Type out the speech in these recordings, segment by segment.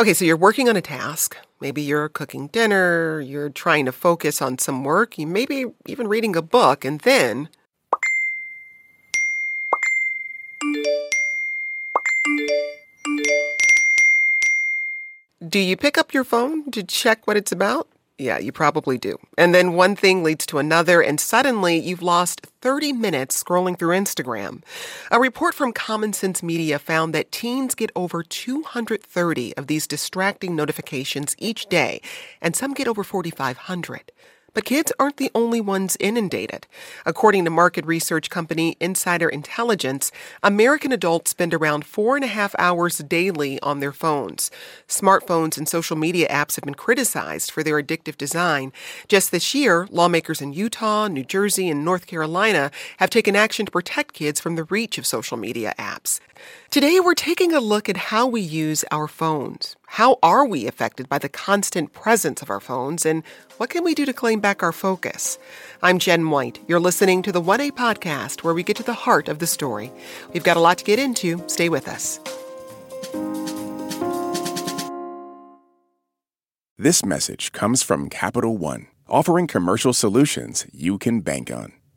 Okay, so you're working on a task. Maybe you're cooking dinner, you're trying to focus on some work, you maybe even reading a book, and then Do you pick up your phone to check what it's about? Yeah, you probably do. And then one thing leads to another, and suddenly you've lost 30 minutes scrolling through Instagram. A report from Common Sense Media found that teens get over 230 of these distracting notifications each day, and some get over 4,500. But kids aren't the only ones inundated. According to market research company Insider Intelligence, American adults spend around four and a half hours daily on their phones. Smartphones and social media apps have been criticized for their addictive design. Just this year, lawmakers in Utah, New Jersey, and North Carolina have taken action to protect kids from the reach of social media apps. Today, we're taking a look at how we use our phones. How are we affected by the constant presence of our phones, and what can we do to claim back our focus? I'm Jen White. You're listening to the 1A podcast, where we get to the heart of the story. We've got a lot to get into. Stay with us. This message comes from Capital One, offering commercial solutions you can bank on.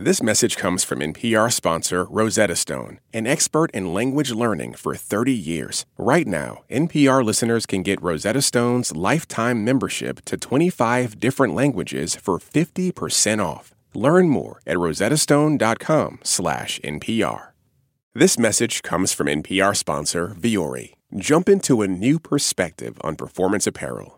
This message comes from NPR sponsor Rosetta Stone, an expert in language learning for 30 years. Right now, NPR listeners can get Rosetta Stone's lifetime membership to 25 different languages for 50% off. Learn more at rosettastone.com/npr. This message comes from NPR sponsor Vuori. Jump into a new perspective on performance apparel.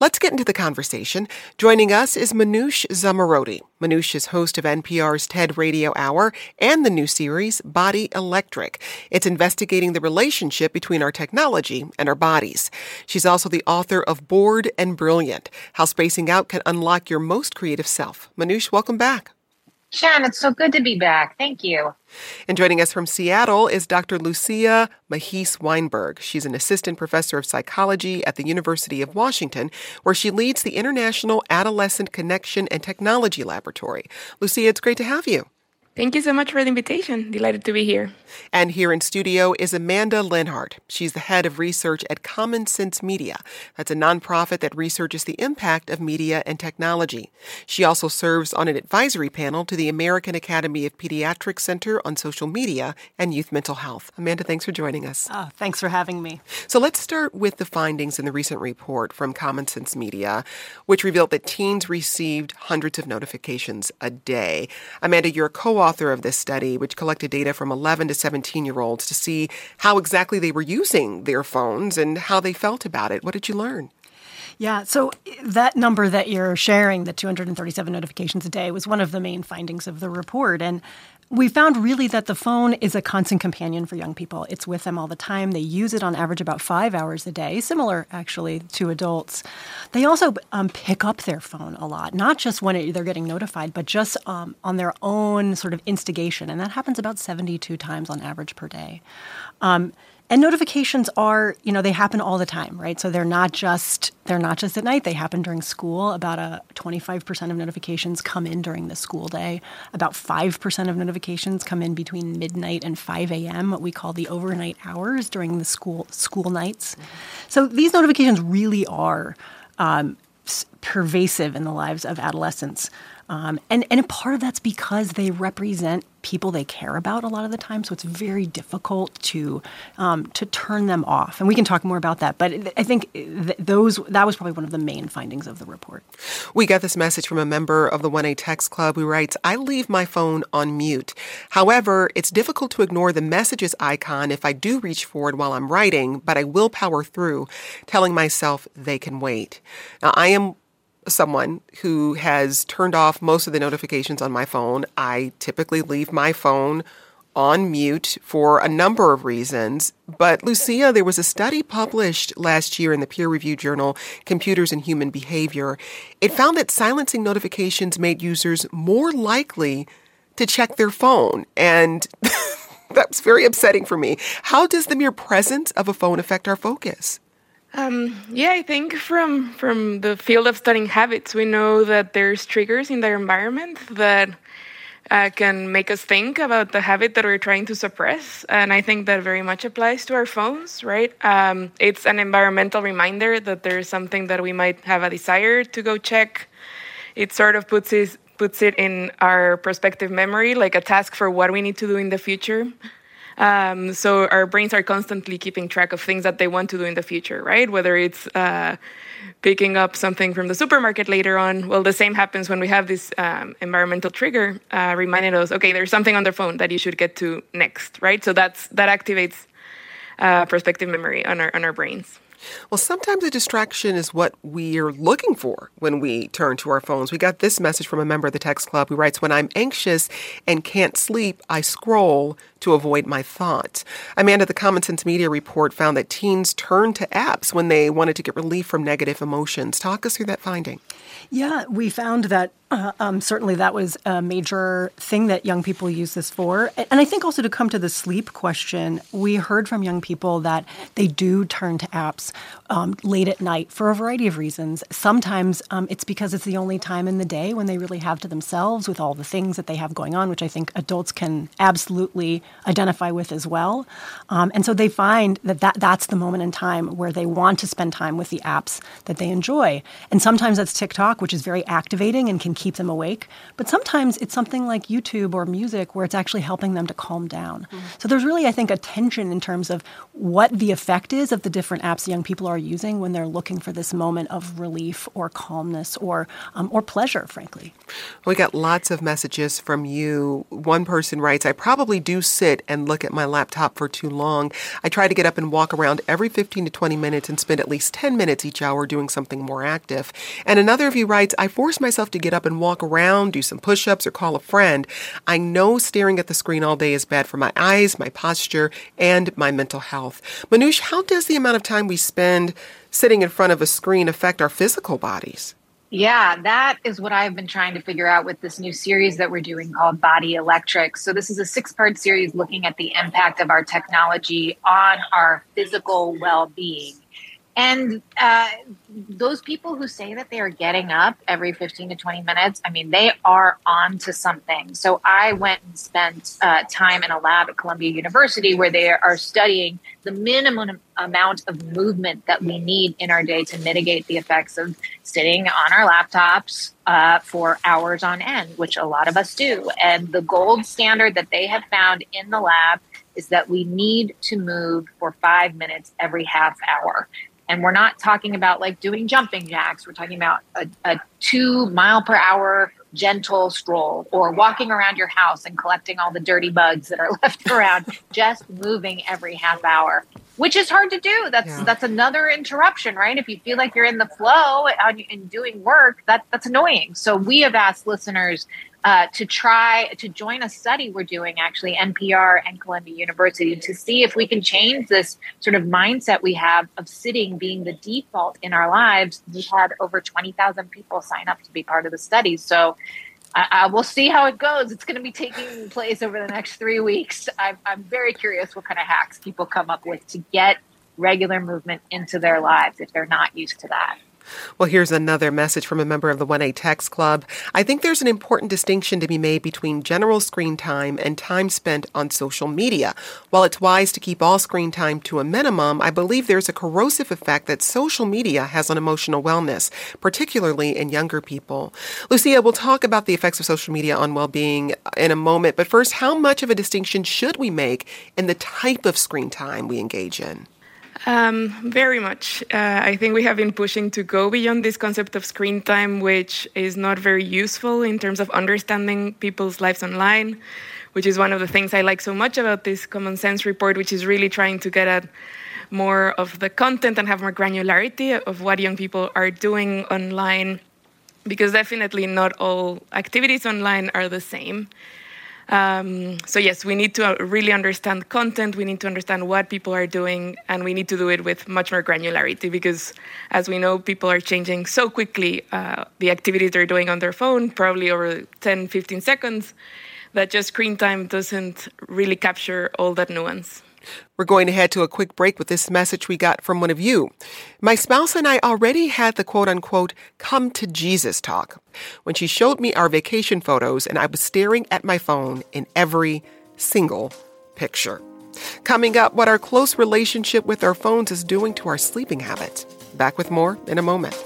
Let's get into the conversation. Joining us is Manoush Zomorodi. Manoush is host of NPR's TED Radio Hour and the new series Body Electric. It's investigating the relationship between our technology and our bodies. She's also the author of Bored and Brilliant How Spacing Out Can Unlock Your Most Creative Self. Manoush, welcome back. Jen, it's so good to be back. Thank you. And joining us from Seattle is Dr. Lucia Magis Weinberg. She's an assistant professor of psychology at the University of Washington, where she leads the International Adolescent Connection and Technology Laboratory. Lucia, it's great to have you. Thank you so much for the invitation. Delighted to be here. And here in studio is Amanda Lenhart. She's the head of research at Common Sense Media. That's a nonprofit that researches the impact of media and technology. She also serves on an advisory panel to the American Academy of Pediatrics Center on Social Media and Youth Mental Health. Amanda, thanks for joining us. Oh, thanks for having me. So let's start with the findings in the recent report from Common Sense Media, which revealed that teens received hundreds of notifications a day. Amanda, you're a co author of this study, which collected data from 11 to 17 year olds to see how exactly they were using their phones and how they felt about it. What did you learn? Yeah, so that number that you're sharing, the 237 notifications a day, was one of the main findings of the report. And we found really that the phone is a constant companion for young people. It's with them all the time. They use it on average about five hours a day, similar actually to adults. They also um, pick up their phone a lot, not just when it, they're getting notified, but just um, on their own sort of instigation. And that happens about 72 times on average per day. Um, and notifications are, you know, they happen all the time, right? So they're not just they're not just at night. They happen during school. About a 25% of notifications come in during the school day. About 5% of notifications come in between midnight and 5 a.m., what we call the overnight hours during the school school nights. So these notifications really are um, pervasive in the lives of adolescents. Um, and, and part of that's because they represent people they care about a lot of the time. So it's very difficult to um, to turn them off. And we can talk more about that. But I think th- those that was probably one of the main findings of the report. We got this message from a member of the 1A Text Club who writes, I leave my phone on mute. However, it's difficult to ignore the messages icon if I do reach for it while I'm writing, but I will power through, telling myself they can wait. Now, I am someone who has turned off most of the notifications on my phone. I typically leave my phone on mute for a number of reasons. But Lucia, there was a study published last year in the peer reviewed journal Computers and Human Behavior. It found that silencing notifications made users more likely to check their phone. And that's very upsetting for me. How does the mere presence of a phone affect our focus? Um, yeah, I think from from the field of studying habits, we know that there's triggers in their environment that uh, can make us think about the habit that we're trying to suppress, and I think that very much applies to our phones. Right? Um, it's an environmental reminder that there's something that we might have a desire to go check. It sort of puts it puts it in our prospective memory, like a task for what we need to do in the future. Um, so our brains are constantly keeping track of things that they want to do in the future, right? Whether it's uh, picking up something from the supermarket later on. Well, the same happens when we have this um, environmental trigger uh, reminding us, okay, there's something on their phone that you should get to next, right? So that's that activates uh, prospective memory on our on our brains. Well, sometimes a distraction is what we're looking for when we turn to our phones. We got this message from a member of the Text Club who writes When I'm anxious and can't sleep, I scroll to avoid my thoughts. Amanda, the Common Sense Media report found that teens turn to apps when they wanted to get relief from negative emotions. Talk us through that finding. Yeah, we found that uh, um, certainly that was a major thing that young people use this for. And I think also to come to the sleep question, we heard from young people that they do turn to apps um, late at night for a variety of reasons. Sometimes um, it's because it's the only time in the day when they really have to themselves with all the things that they have going on, which I think adults can absolutely identify with as well. Um, and so they find that, that that's the moment in time where they want to spend time with the apps that they enjoy. And sometimes that's TikTok, which is very activating and can keep them awake. But sometimes it's something like YouTube or music where it's actually helping them to calm down. Mm-hmm. So there's really, I think, a tension in terms of what the effect is of the different apps young people are using when they're looking for this moment of relief or calmness or um, or pleasure, frankly. We got lots of messages from you. One person writes, "I probably do sit and look at my laptop for too long. I try to get up and walk around every 15 to 20 minutes and spend at least 10 minutes each hour doing something more active." And another of you writes, "I force myself to get up and walk around, do some push-ups, or call a friend. I know staring at the screen all day is bad for my eyes, my posture, and my mental health." Manoush, how does the amount of time we spend sitting in front of a screen affect our physical bodies? Yeah, that is what I've been trying to figure out with this new series that we're doing called Body Electric. So, this is a six part series looking at the impact of our technology on our physical well being. And uh, those people who say that they are getting up every 15 to 20 minutes, I mean, they are on to something. So I went and spent uh, time in a lab at Columbia University where they are studying the minimum amount of movement that we need in our day to mitigate the effects of sitting on our laptops uh, for hours on end, which a lot of us do. And the gold standard that they have found in the lab is that we need to move for five minutes every half hour. And we're not talking about like doing jumping jacks. We're talking about a, a two mile per hour gentle stroll or walking around your house and collecting all the dirty bugs that are left around, just moving every half hour, which is hard to do. That's yeah. that's another interruption, right? If you feel like you're in the flow and doing work, that that's annoying. So we have asked listeners uh, to try to join a study we're doing actually npr and columbia university to see if we can change this sort of mindset we have of sitting being the default in our lives we've had over 20000 people sign up to be part of the study so will see how it goes. It's going to be taking place over the next three weeks. I'm, I'm very curious what kind of hacks people come up with to get regular movement into their lives if they're not used to that. Well, here's another message from a member of the 1A Text Club. I think there's an important distinction to be made between general screen time and time spent on social media. While it's wise to keep all screen time to a minimum, I believe there's a corrosive effect that social media has on emotional wellness, particularly in younger people. Lucia, we'll talk about the effects of social media on well being in a moment, but first, how much of a distinction should we make in the type of screen time we engage in? Um, very much. Uh, I think we have been pushing to go beyond this concept of screen time, which is not very useful in terms of understanding people's lives online, which is one of the things I like so much about this Common Sense report, which is really trying to get at more of the content and have more granularity of what young people are doing online, because definitely not all activities online are the same. Um, so yes, we need to uh, really understand content. We need to understand what people are doing, and we need to do it with much more granularity because, as we know, people are changing so quickly. Uh, the activities they're doing on their phone, probably over 10, 15 seconds, that just screen time doesn't really capture all that nuance. We're going to head to a quick break with this message we got from one of you. My spouse and I already had the quote unquote come to Jesus talk when she showed me our vacation photos and I was staring at my phone in every single picture. Coming up, what our close relationship with our phones is doing to our sleeping habits. Back with more in a moment.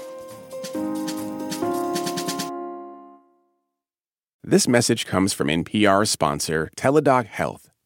This message comes from NPR sponsor Teladoc Health.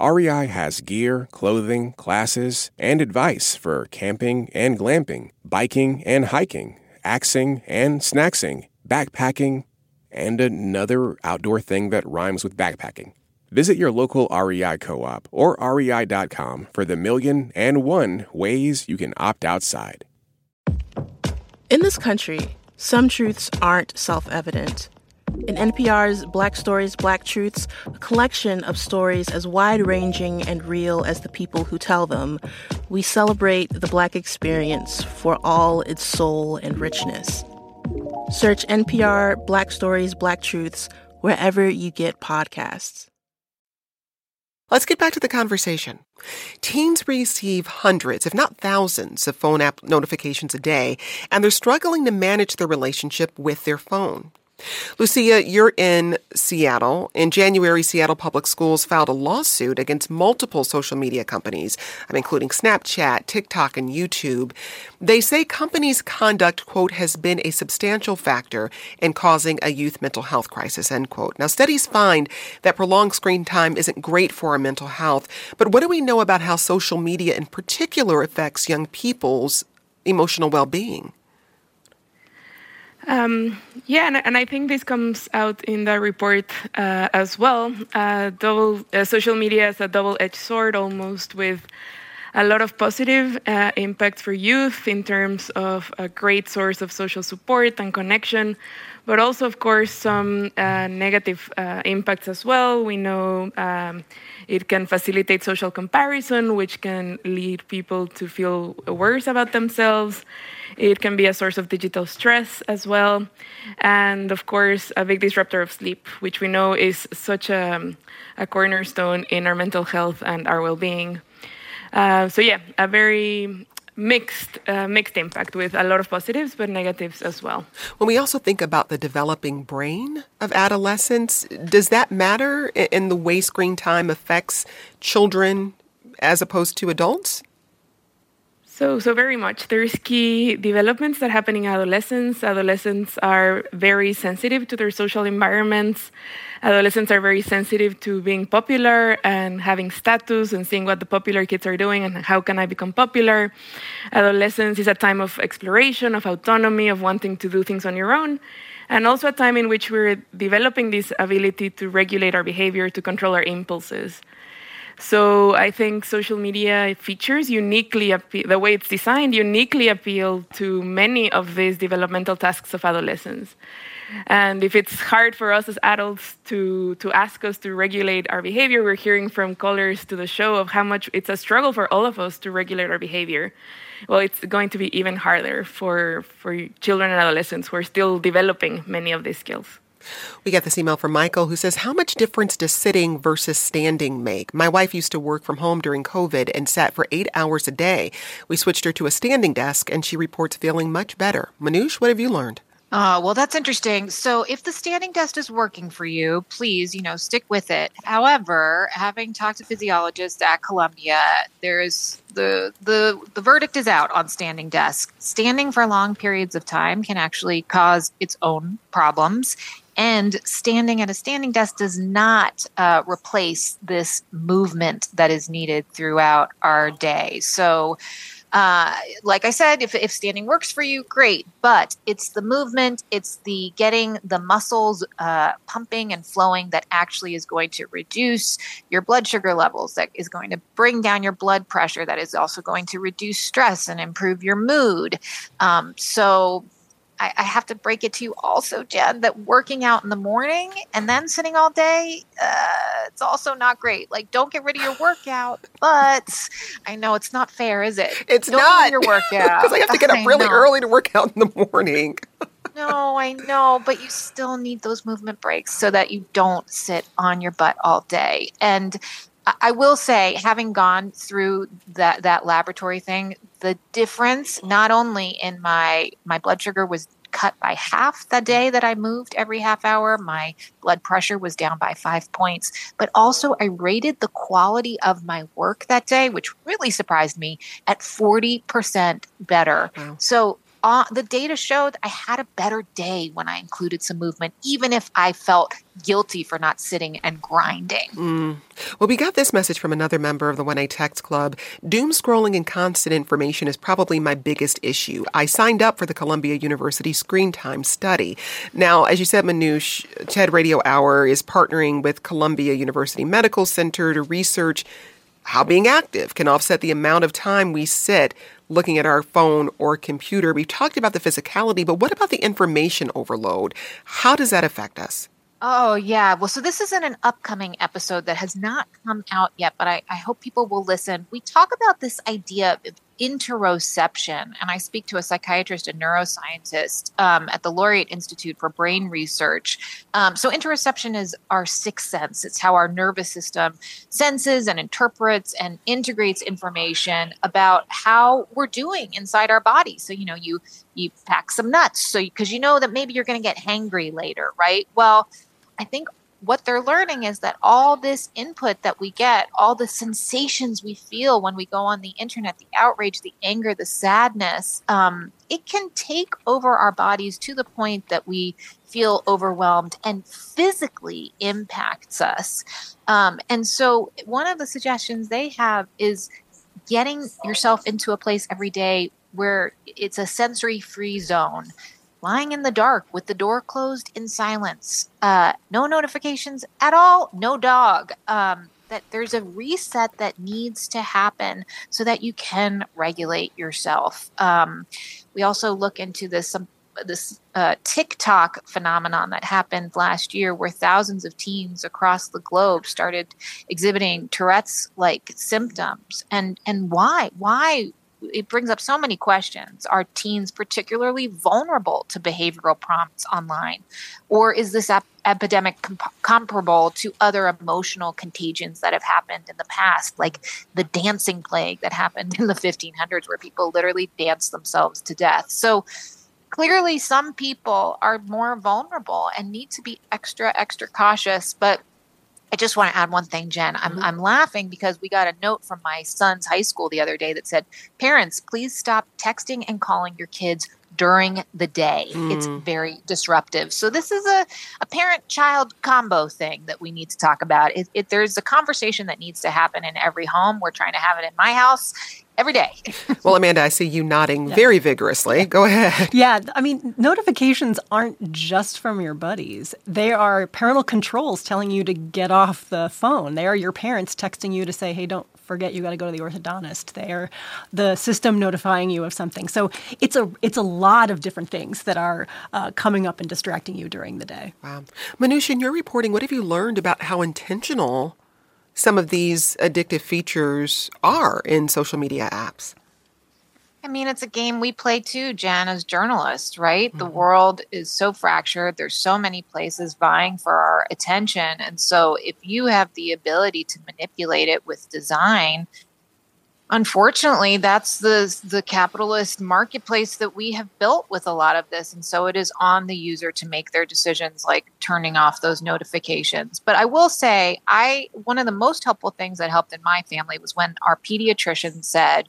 REI has gear, clothing, classes, and advice for camping and glamping, biking and hiking, axing and snacksing, backpacking, and another outdoor thing that rhymes with backpacking. Visit your local REI co op or rei.com for the million and one ways you can opt outside. In this country, some truths aren't self evident. In NPR's Black Stories, Black Truths, a collection of stories as wide ranging and real as the people who tell them, we celebrate the Black experience for all its soul and richness. Search NPR Black Stories, Black Truths wherever you get podcasts. Let's get back to the conversation. Teens receive hundreds, if not thousands, of phone app notifications a day, and they're struggling to manage their relationship with their phone. Lucia, you're in Seattle. In January, Seattle Public Schools filed a lawsuit against multiple social media companies, including Snapchat, TikTok, and YouTube. They say companies' conduct, quote, has been a substantial factor in causing a youth mental health crisis, end quote. Now, studies find that prolonged screen time isn't great for our mental health, but what do we know about how social media in particular affects young people's emotional well being? Um, yeah, and, and, I think this comes out in the report uh, as well. Uh, double, uh, social media is a double-edged sword, almost with a lot of positive uh, impact for youth in terms of a great source of social support and connection, but also, of course, some uh, negative uh, impacts as well. We know um, it can facilitate social comparison, which can lead people to feel worse about themselves. It can be a source of digital stress as well. And of course, a big disruptor of sleep, which we know is such a, a cornerstone in our mental health and our well being. Uh, so, yeah, a very mixed uh, mixed impact with a lot of positives but negatives as well. When we also think about the developing brain of adolescents, does that matter in the way screen time affects children as opposed to adults? So, so very much. There's key developments that happen in adolescence. Adolescents are very sensitive to their social environments. Adolescents are very sensitive to being popular and having status and seeing what the popular kids are doing and how can I become popular. Adolescence is a time of exploration, of autonomy, of wanting to do things on your own, and also a time in which we're developing this ability to regulate our behavior, to control our impulses. So I think social media features uniquely, appe- the way it's designed, uniquely appeal to many of these developmental tasks of adolescents. And if it's hard for us as adults to, to ask us to regulate our behavior, we're hearing from callers to the show of how much it's a struggle for all of us to regulate our behavior. Well, it's going to be even harder for, for children and adolescents who are still developing many of these skills. We got this email from Michael who says, How much difference does sitting versus standing make? My wife used to work from home during COVID and sat for eight hours a day. We switched her to a standing desk and she reports feeling much better. Manoush, what have you learned? Uh, well, that's interesting. So, if the standing desk is working for you, please, you know, stick with it. However, having talked to physiologists at Columbia, there's the the the verdict is out on standing desk. Standing for long periods of time can actually cause its own problems, and standing at a standing desk does not uh, replace this movement that is needed throughout our day. So, uh, like I said, if, if standing works for you, great. But it's the movement, it's the getting the muscles uh, pumping and flowing that actually is going to reduce your blood sugar levels, that is going to bring down your blood pressure, that is also going to reduce stress and improve your mood. Um, so I, I, have to break it to you also, Jen, that working out in the morning and then sitting all day, uh, it's also not great. Like, don't get rid of your workout, but I know it's not fair, is it? It's don't not your workout because I have to get up really early to work out in the morning. no, I know, but you still need those movement breaks so that you don't sit on your butt all day. And I will say, having gone through that that laboratory thing, the difference not only in my my blood sugar was cut by half the day that I moved every half hour. My blood pressure was down by five points, but also I rated the quality of my work that day, which really surprised me, at 40% better. Wow. So uh, the data showed I had a better day when I included some movement, even if I felt guilty for not sitting and grinding. Mm. Well, we got this message from another member of the 1A Text Club. Doom scrolling and constant information is probably my biggest issue. I signed up for the Columbia University Screen Time Study. Now, as you said, Manoush, TED Radio Hour is partnering with Columbia University Medical Center to research how being active can offset the amount of time we sit looking at our phone or computer. We've talked about the physicality, but what about the information overload? How does that affect us? Oh, yeah. Well, so this isn't an upcoming episode that has not come out yet, but I, I hope people will listen. We talk about this idea of interoception, and I speak to a psychiatrist and neuroscientist um, at the Laureate Institute for Brain Research. Um, so, interoception is our sixth sense. It's how our nervous system senses and interprets and integrates information about how we're doing inside our body. So, you know, you you pack some nuts, so because you know that maybe you're going to get hangry later, right? Well, I think what they're learning is that all this input that we get, all the sensations we feel when we go on the internet, the outrage, the anger, the sadness, um, it can take over our bodies to the point that we feel overwhelmed and physically impacts us. Um, and so, one of the suggestions they have is getting yourself into a place every day where it's a sensory free zone lying in the dark with the door closed in silence, uh, no notifications at all, no dog. Um, that there's a reset that needs to happen so that you can regulate yourself. Um, we also look into this this uh, TikTok phenomenon that happened last year, where thousands of teens across the globe started exhibiting Tourette's like symptoms, and and why why it brings up so many questions. Are teens particularly vulnerable to behavioral prompts online? Or is this epidemic comp- comparable to other emotional contagions that have happened in the past, like the dancing plague that happened in the 1500s, where people literally danced themselves to death? So clearly, some people are more vulnerable and need to be extra, extra cautious. But I just want to add one thing, Jen. I'm, mm-hmm. I'm laughing because we got a note from my son's high school the other day that said, Parents, please stop texting and calling your kids during the day. Mm. It's very disruptive. So, this is a, a parent child combo thing that we need to talk about. It, it, there's a conversation that needs to happen in every home. We're trying to have it in my house every day. well, Amanda, I see you nodding yeah. very vigorously. Go ahead. Yeah, I mean, notifications aren't just from your buddies. They are parental controls telling you to get off the phone. They are your parents texting you to say, "Hey, don't forget you got to go to the orthodontist." They are the system notifying you of something. So it's a it's a lot of different things that are uh, coming up and distracting you during the day. Wow, Manoush, in your reporting, what have you learned about how intentional some of these addictive features are in social media apps. I mean, it's a game we play too, Jen, as journalists, right? Mm-hmm. The world is so fractured. There's so many places vying for our attention. And so, if you have the ability to manipulate it with design, unfortunately that's the the capitalist marketplace that we have built with a lot of this and so it is on the user to make their decisions like turning off those notifications but i will say i one of the most helpful things that helped in my family was when our pediatrician said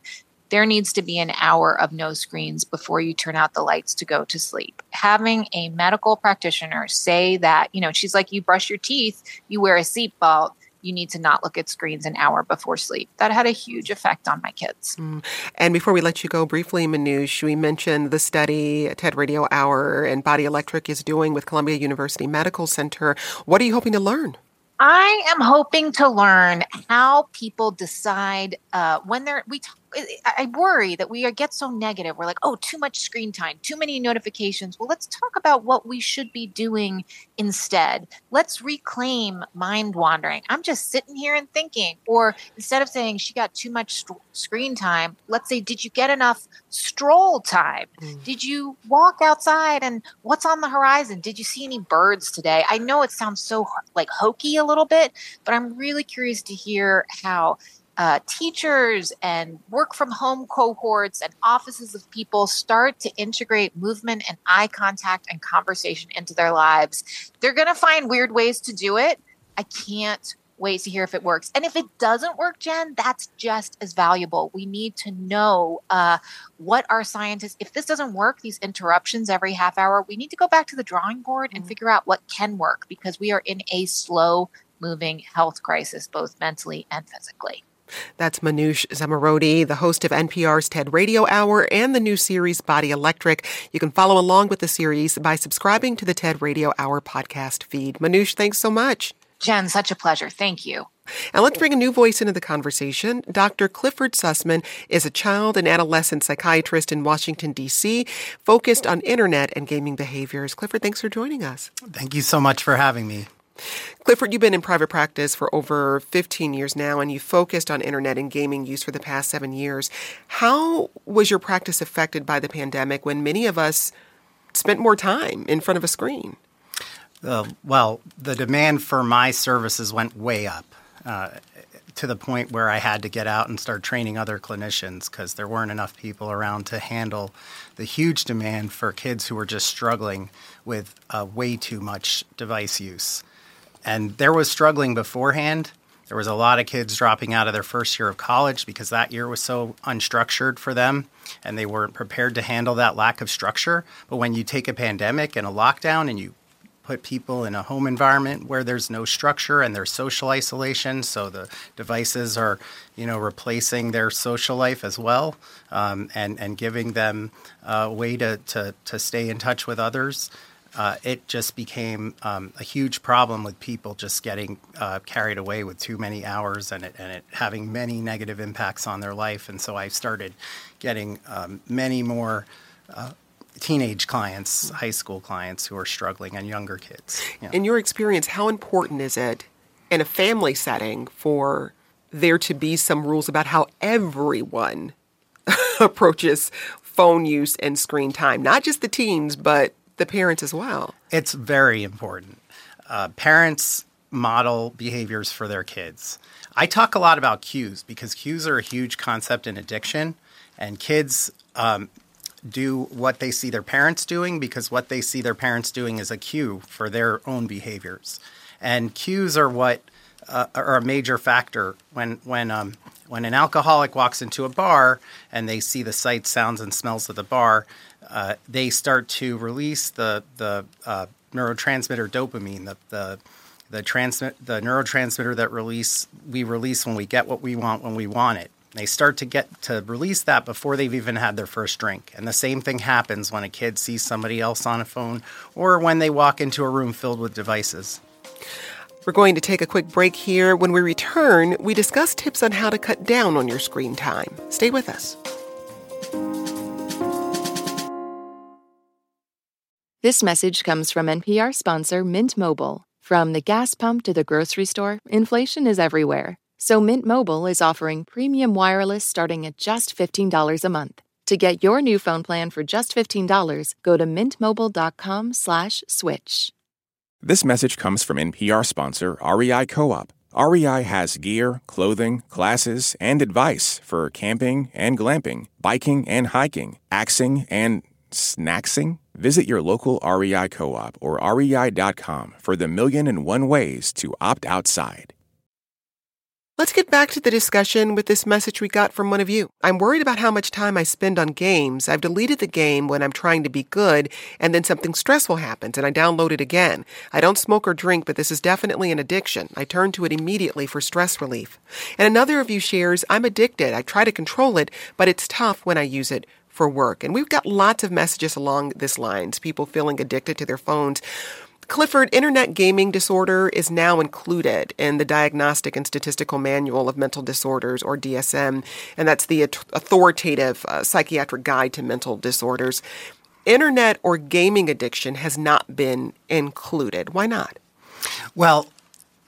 there needs to be an hour of no screens before you turn out the lights to go to sleep. Having a medical practitioner say that, you know, she's like, you brush your teeth, you wear a seatbelt, you need to not look at screens an hour before sleep. That had a huge effect on my kids. Mm. And before we let you go briefly, Manoush, we mentioned the study TED Radio Hour and Body Electric is doing with Columbia University Medical Center. What are you hoping to learn? I am hoping to learn how people decide uh, when they're we. Talk, I worry that we get so negative. We're like, oh, too much screen time, too many notifications. Well, let's talk about what we should be doing instead. Let's reclaim mind wandering. I'm just sitting here and thinking. Or instead of saying she got too much st- screen time, let's say, did you get enough stroll time? Mm. Did you walk outside and what's on the horizon? Did you see any birds today? I know it sounds so like hokey a little bit, but I'm really curious to hear how uh, teachers and work from home cohorts and offices of people start to integrate movement and eye contact and conversation into their lives, they're going to find weird ways to do it. I can't wait to hear if it works. And if it doesn't work, Jen, that's just as valuable. We need to know uh, what our scientists, if this doesn't work, these interruptions every half hour, we need to go back to the drawing board and mm. figure out what can work because we are in a slow moving health crisis, both mentally and physically. That's Manoush Zomorodi, the host of NPR's TED Radio Hour and the new series Body Electric. You can follow along with the series by subscribing to the TED Radio Hour podcast feed. Manoush, thanks so much. Jen, such a pleasure. Thank you. And let's bring a new voice into the conversation. Dr. Clifford Sussman is a child and adolescent psychiatrist in Washington, D.C., focused on internet and gaming behaviors. Clifford, thanks for joining us. Thank you so much for having me. Clifford, you've been in private practice for over 15 years now, and you focused on internet and gaming use for the past seven years. How was your practice affected by the pandemic when many of us spent more time in front of a screen? Uh, well, the demand for my services went way up. Uh, to the point where I had to get out and start training other clinicians because there weren't enough people around to handle the huge demand for kids who were just struggling with uh, way too much device use. And there was struggling beforehand. There was a lot of kids dropping out of their first year of college because that year was so unstructured for them and they weren't prepared to handle that lack of structure. But when you take a pandemic and a lockdown and you put people in a home environment where there's no structure and there's social isolation, so the devices are, you know, replacing their social life as well, um, and and giving them a way to, to to stay in touch with others uh, it just became um, a huge problem with people just getting uh, carried away with too many hours and it, and it having many negative impacts on their life. And so I started getting um, many more uh, teenage clients, high school clients who are struggling, and younger kids. Yeah. In your experience, how important is it in a family setting for there to be some rules about how everyone approaches phone use and screen time? Not just the teens, but the parents as well. It's very important. Uh, parents model behaviors for their kids. I talk a lot about cues because cues are a huge concept in addiction, and kids um, do what they see their parents doing because what they see their parents doing is a cue for their own behaviors. And cues are what uh, are a major factor when when um, when an alcoholic walks into a bar and they see the sights, sounds, and smells of the bar. Uh, they start to release the the uh, neurotransmitter dopamine, the the the transmit the neurotransmitter that release we release when we get what we want when we want it. They start to get to release that before they've even had their first drink. And the same thing happens when a kid sees somebody else on a phone or when they walk into a room filled with devices. We're going to take a quick break here. When we return, we discuss tips on how to cut down on your screen time. Stay with us. This message comes from NPR sponsor Mint Mobile. From the gas pump to the grocery store, inflation is everywhere. So Mint Mobile is offering premium wireless starting at just $15 a month. To get your new phone plan for just $15, go to mintmobile.com/switch. This message comes from NPR sponsor REI Co-op. REI has gear, clothing, classes, and advice for camping and glamping, biking and hiking, axing and snacksing. Visit your local REI co-op or rei.com for the million and one ways to opt outside. Let's get back to the discussion with this message we got from one of you. I'm worried about how much time I spend on games. I've deleted the game when I'm trying to be good, and then something stressful happens, and I download it again. I don't smoke or drink, but this is definitely an addiction. I turn to it immediately for stress relief. And another of you shares, I'm addicted. I try to control it, but it's tough when I use it for work. And we've got lots of messages along this lines, people feeling addicted to their phones. Clifford, internet gaming disorder is now included in the Diagnostic and Statistical Manual of Mental Disorders, or DSM, and that's the authoritative uh, psychiatric guide to mental disorders. Internet or gaming addiction has not been included. Why not? Well,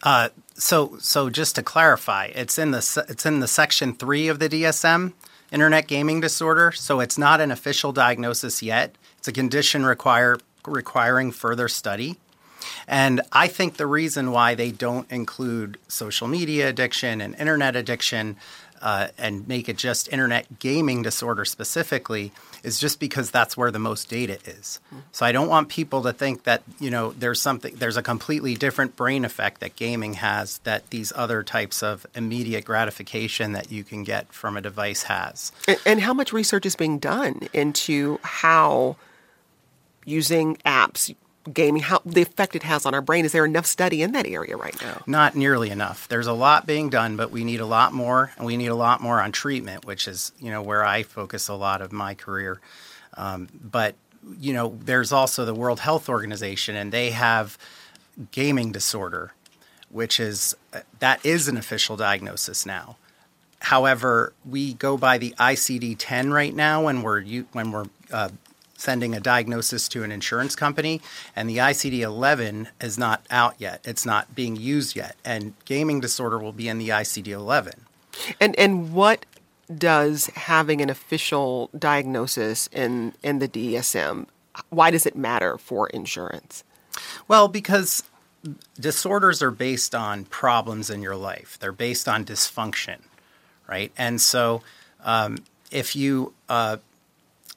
uh, so so just to clarify, it's in the it's in the section three of the DSM, internet gaming disorder. So it's not an official diagnosis yet. It's a condition require requiring further study. And I think the reason why they don't include social media addiction and internet addiction uh, and make it just internet gaming disorder specifically is just because that's where the most data is. So I don't want people to think that you know there's something there's a completely different brain effect that gaming has that these other types of immediate gratification that you can get from a device has. And, and how much research is being done into how using apps gaming, how the effect it has on our brain. Is there enough study in that area right now? Not nearly enough. There's a lot being done, but we need a lot more, and we need a lot more on treatment, which is you know where I focus a lot of my career. Um, but you know, there's also the World Health Organization, and they have gaming disorder, which is that is an official diagnosis now. However, we go by the ICD-10 right now when we're when we're uh, sending a diagnosis to an insurance company, and the ICD 11 is not out yet. It's not being used yet. And gaming disorder will be in the ICD 11. And, and what does having an official diagnosis in, in the DSM, why does it matter for insurance? Well, because disorders are based on problems in your life, they're based on dysfunction, right? And so um, if you uh,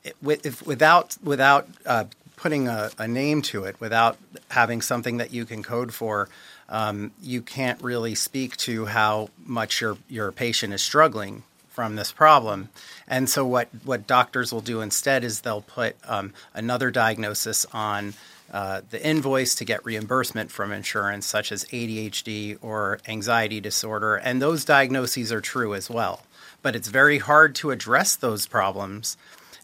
if, without without uh, putting a, a, name to it, without having something that you can code for, um, you can't really speak to how much your your patient is struggling from this problem. And so what what doctors will do instead is they'll put um, another diagnosis on. Uh, the invoice to get reimbursement from insurance, such as ADHD or anxiety disorder, and those diagnoses are true as well. But it's very hard to address those problems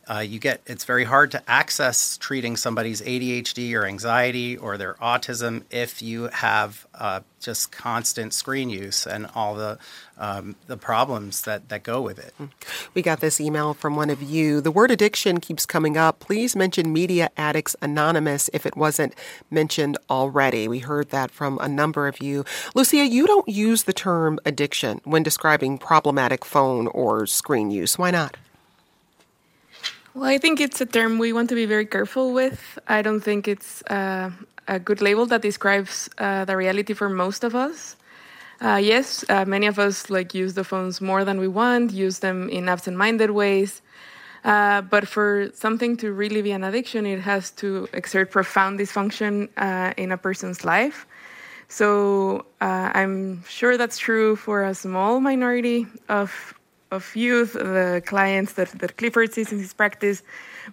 uh, you get it's very hard to access treating somebody's ADHD or anxiety or their autism if you have uh, just constant screen use and all the um, the problems that, that go with it. Mm. We got this email from one of you. The word addiction keeps coming up. Please mention Media Addicts Anonymous if it wasn't mentioned already. We heard that from a number of you. Lucia, you don't use the term addiction when describing problematic phone or screen use. Why not? Well, I think it's a term we want to be very careful with. I don't think it's uh, a good label that describes uh, the reality for most of us. Uh, yes, uh, many of us like use the phones more than we want, use them in absent-minded ways. Uh, but for something to really be an addiction, it has to exert profound dysfunction uh, in a person's life. So I'm sure that's true for a small minority of of youth, the clients that, that Clifford sees in his practice.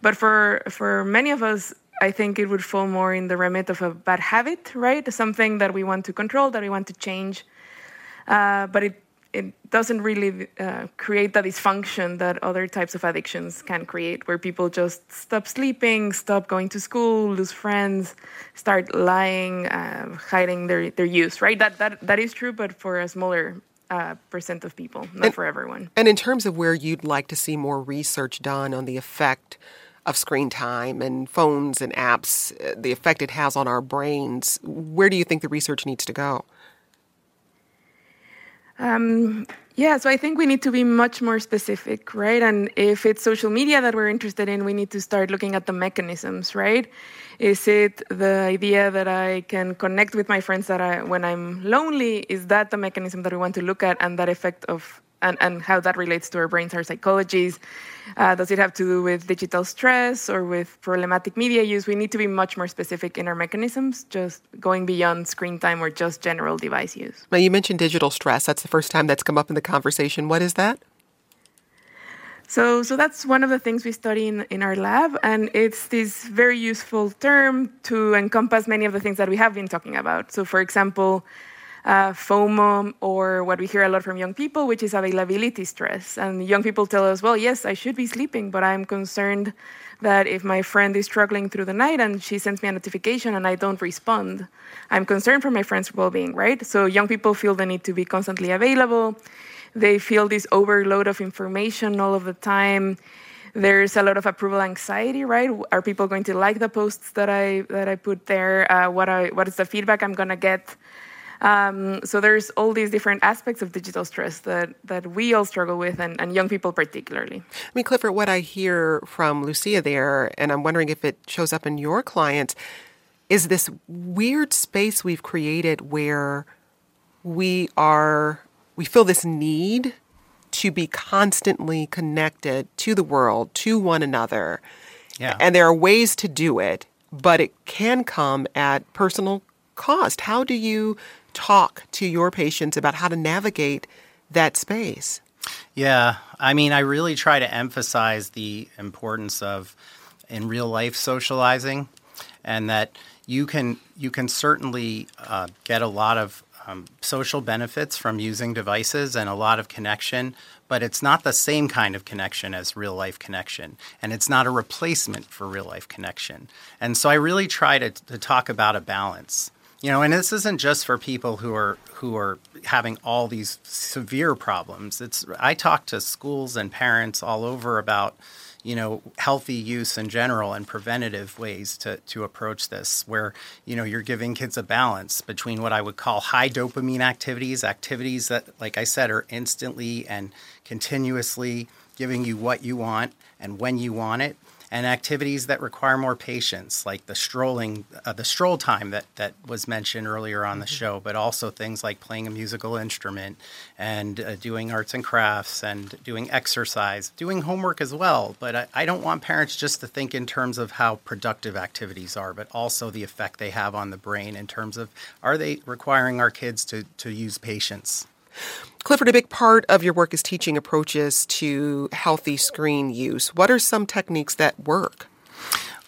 But for for many of us, I think it would fall more in the remit of a bad habit, right? Something that we want to control, that we want to change. Uh, but it it doesn't really uh, create the dysfunction that other types of addictions can create, where people just stop sleeping, stop going to school, lose friends, start lying, uh, hiding their, their use, right? That, that, that is true, but for a smaller uh, percent of people, not and, for everyone. And in terms of where you'd like to see more research done on the effect of screen time and phones and apps, uh, the effect it has on our brains, where do you think the research needs to go? Um, yeah, so I think we need to be much more specific, right? And if it's social media that we're interested in, we need to start looking at the mechanisms, right? Is it the idea that I can connect with my friends that I, when I'm lonely? Is that the mechanism that we want to look at and that effect of and, and how that relates to our brains, our psychologies. Uh, does it have to do with digital stress or with problematic media use? We need to be much more specific in our mechanisms, just going beyond screen time or just general device use. Now, you mentioned digital stress. That's the first time that's come up in the conversation. What is that? So, so that's one of the things we study in, in our lab, and it's this very useful term to encompass many of the things that we have been talking about. So, for example, uh, FOMO, or what we hear a lot from young people, which is availability stress. And young people tell us, well, yes, I should be sleeping, but I'm concerned that if my friend is struggling through the night and she sends me a notification and I don't respond, I'm concerned for my friend's well being, right? So young people feel the need to be constantly available. They feel this overload of information all of the time there's a lot of approval anxiety right are people going to like the posts that i that i put there uh, what i what is the feedback i'm going to get um, so there's all these different aspects of digital stress that, that we all struggle with, and, and young people particularly. I mean, Clifford, what I hear from Lucia there, and I'm wondering if it shows up in your clients, is this weird space we've created where we are, we feel this need to be constantly connected to the world, to one another. Yeah. And there are ways to do it, but it can come at personal cost. How do you talk to your patients about how to navigate that space? Yeah, I mean, I really try to emphasize the importance of in real life socializing, and that you can you can certainly uh, get a lot of um, social benefits from using devices and a lot of connection, but it's not the same kind of connection as real life connection. And it's not a replacement for real life connection. And so I really try to, to talk about a balance. You know, and this isn't just for people who are who are having all these severe problems. It's I talk to schools and parents all over about you know healthy use in general and preventative ways to to approach this where you know you're giving kids a balance between what I would call high dopamine activities activities that like I said are instantly and continuously giving you what you want and when you want it and activities that require more patience, like the strolling, uh, the stroll time that, that was mentioned earlier on the mm-hmm. show, but also things like playing a musical instrument and uh, doing arts and crafts and doing exercise, doing homework as well. But I, I don't want parents just to think in terms of how productive activities are, but also the effect they have on the brain in terms of are they requiring our kids to, to use patience? Clifford, a big part of your work is teaching approaches to healthy screen use. What are some techniques that work?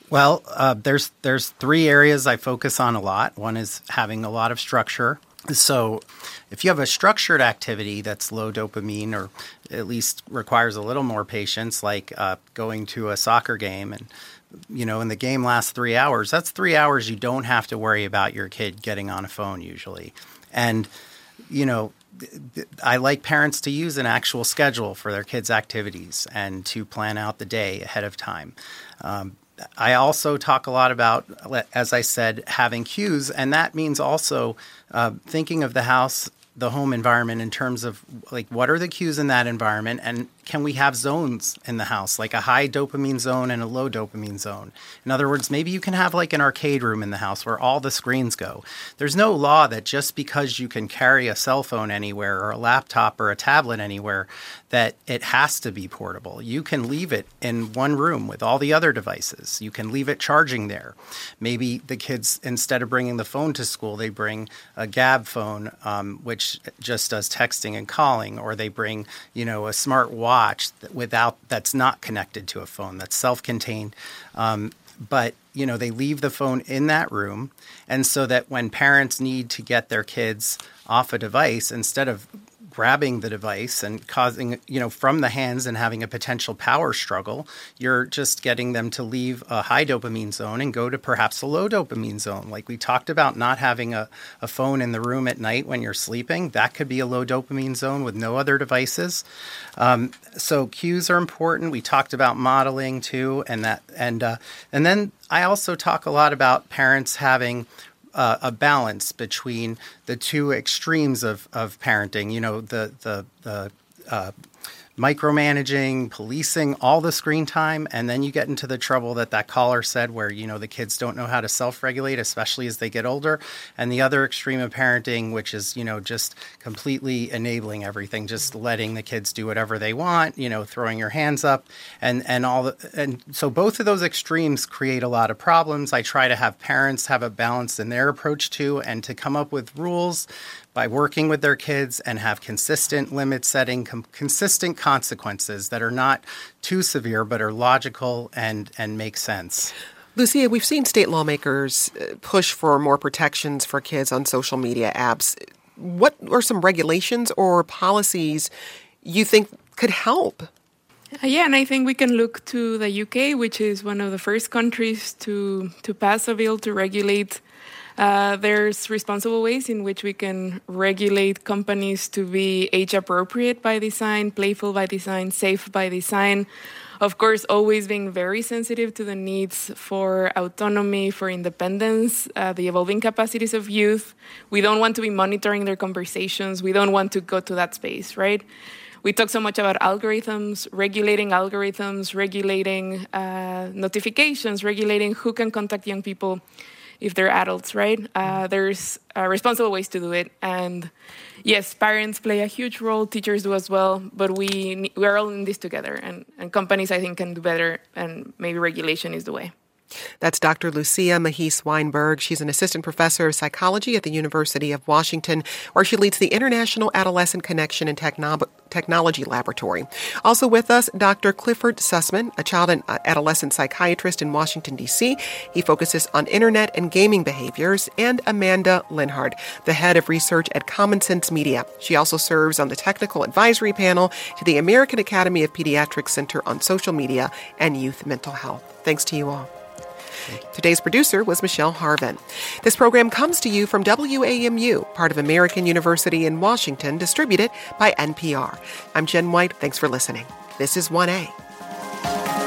Well, uh, there's there's three areas I focus on a lot. One is having a lot of structure. So, if you have a structured activity that's low dopamine or at least requires a little more patience, like uh, going to a soccer game and you know, and the game lasts three hours, that's three hours you don't have to worry about your kid getting on a phone usually. And, you know, I like parents to use an actual schedule for their kids' activities and to plan out the day ahead of time. Um, I also talk a lot about, as I said, having cues, and that means also uh, thinking of the house the home environment in terms of like what are the cues in that environment and can we have zones in the house like a high dopamine zone and a low dopamine zone? In other words maybe you can have like an arcade room in the house where all the screens go. There's no law that just because you can carry a cell phone anywhere or a laptop or a tablet anywhere that it has to be portable. You can leave it in one room with all the other devices. You can leave it charging there. Maybe the kids instead of bringing the phone to school they bring a Gabb phone um, which just does texting and calling, or they bring you know a smart watch without that's not connected to a phone that's self-contained. Um, but you know they leave the phone in that room, and so that when parents need to get their kids off a device, instead of grabbing the device and causing, you know, from the hands and having a potential power struggle, you're just getting them to leave a high dopamine zone and go to perhaps a low dopamine zone. Like we talked about not having a, a phone in the room at night when you're sleeping, that could be a low dopamine zone with no other devices. Um, so cues are important. We talked about modeling too, and that, and, uh, and then I also talk a lot about parents having uh, a balance between the two extremes of, of parenting. You know, the the the uh, micromanaging, policing all the screen time, and then you get into the trouble that that caller said, where you know the kids don't know how to self-regulate, especially as they get older. And the other extreme of parenting, which is you know just completely enabling everything, just letting the kids do whatever they want, you know, throwing your hands up, and and all the and so both of those extremes create a lot of problems. I try to have parents have a balance in their approach to, and to come up with rules by working with their kids and have consistent limit setting, com- consistent consequences that are not too severe but are logical and, and make sense. Lucia, we've seen state lawmakers uh, push for more protections for kids on social media apps. What are some regulations or policies you think could help? Uh, yeah, and I think we can look to the UK, which is one of the first countries to to pass a bill to regulate uh, there's responsible ways in which we can regulate companies to be age appropriate by design, playful by design, safe by design. Of course, always being very sensitive to the needs for autonomy, for independence, uh, the evolving capacities of youth. We don't want to be monitoring their conversations. We don't want to go to that space, right? we talk so much about algorithms, regulating algorithms, regulating uh, notifications, regulating who can contact young people if they're adults, right? Uh, there's uh, responsible ways to do it, and yes, parents play a huge role, teachers do as well. But we we're all in this together, and, and companies I think can do better, and maybe regulation is the way. That's Dr. Lucia Magis Weinberg. She's an assistant professor of psychology at the University of Washington, where she leads the International Adolescent Connection and Techno- Technology Laboratory. Also with us, Dr. Clifford Sussman, a child and uh, adolescent psychiatrist in Washington, D.C. He focuses on internet and gaming behaviors, and Amanda Lenhart, the head of research at Common Sense Media. She also serves on the technical advisory panel to the American Academy of Pediatrics Center on Social Media and Youth Mental Health. Thanks to you all. Today's producer was Michelle Harvin. This program comes to you from WAMU, part of American University in Washington, distributed by NPR. I'm Jen White. Thanks for listening. This is 1A.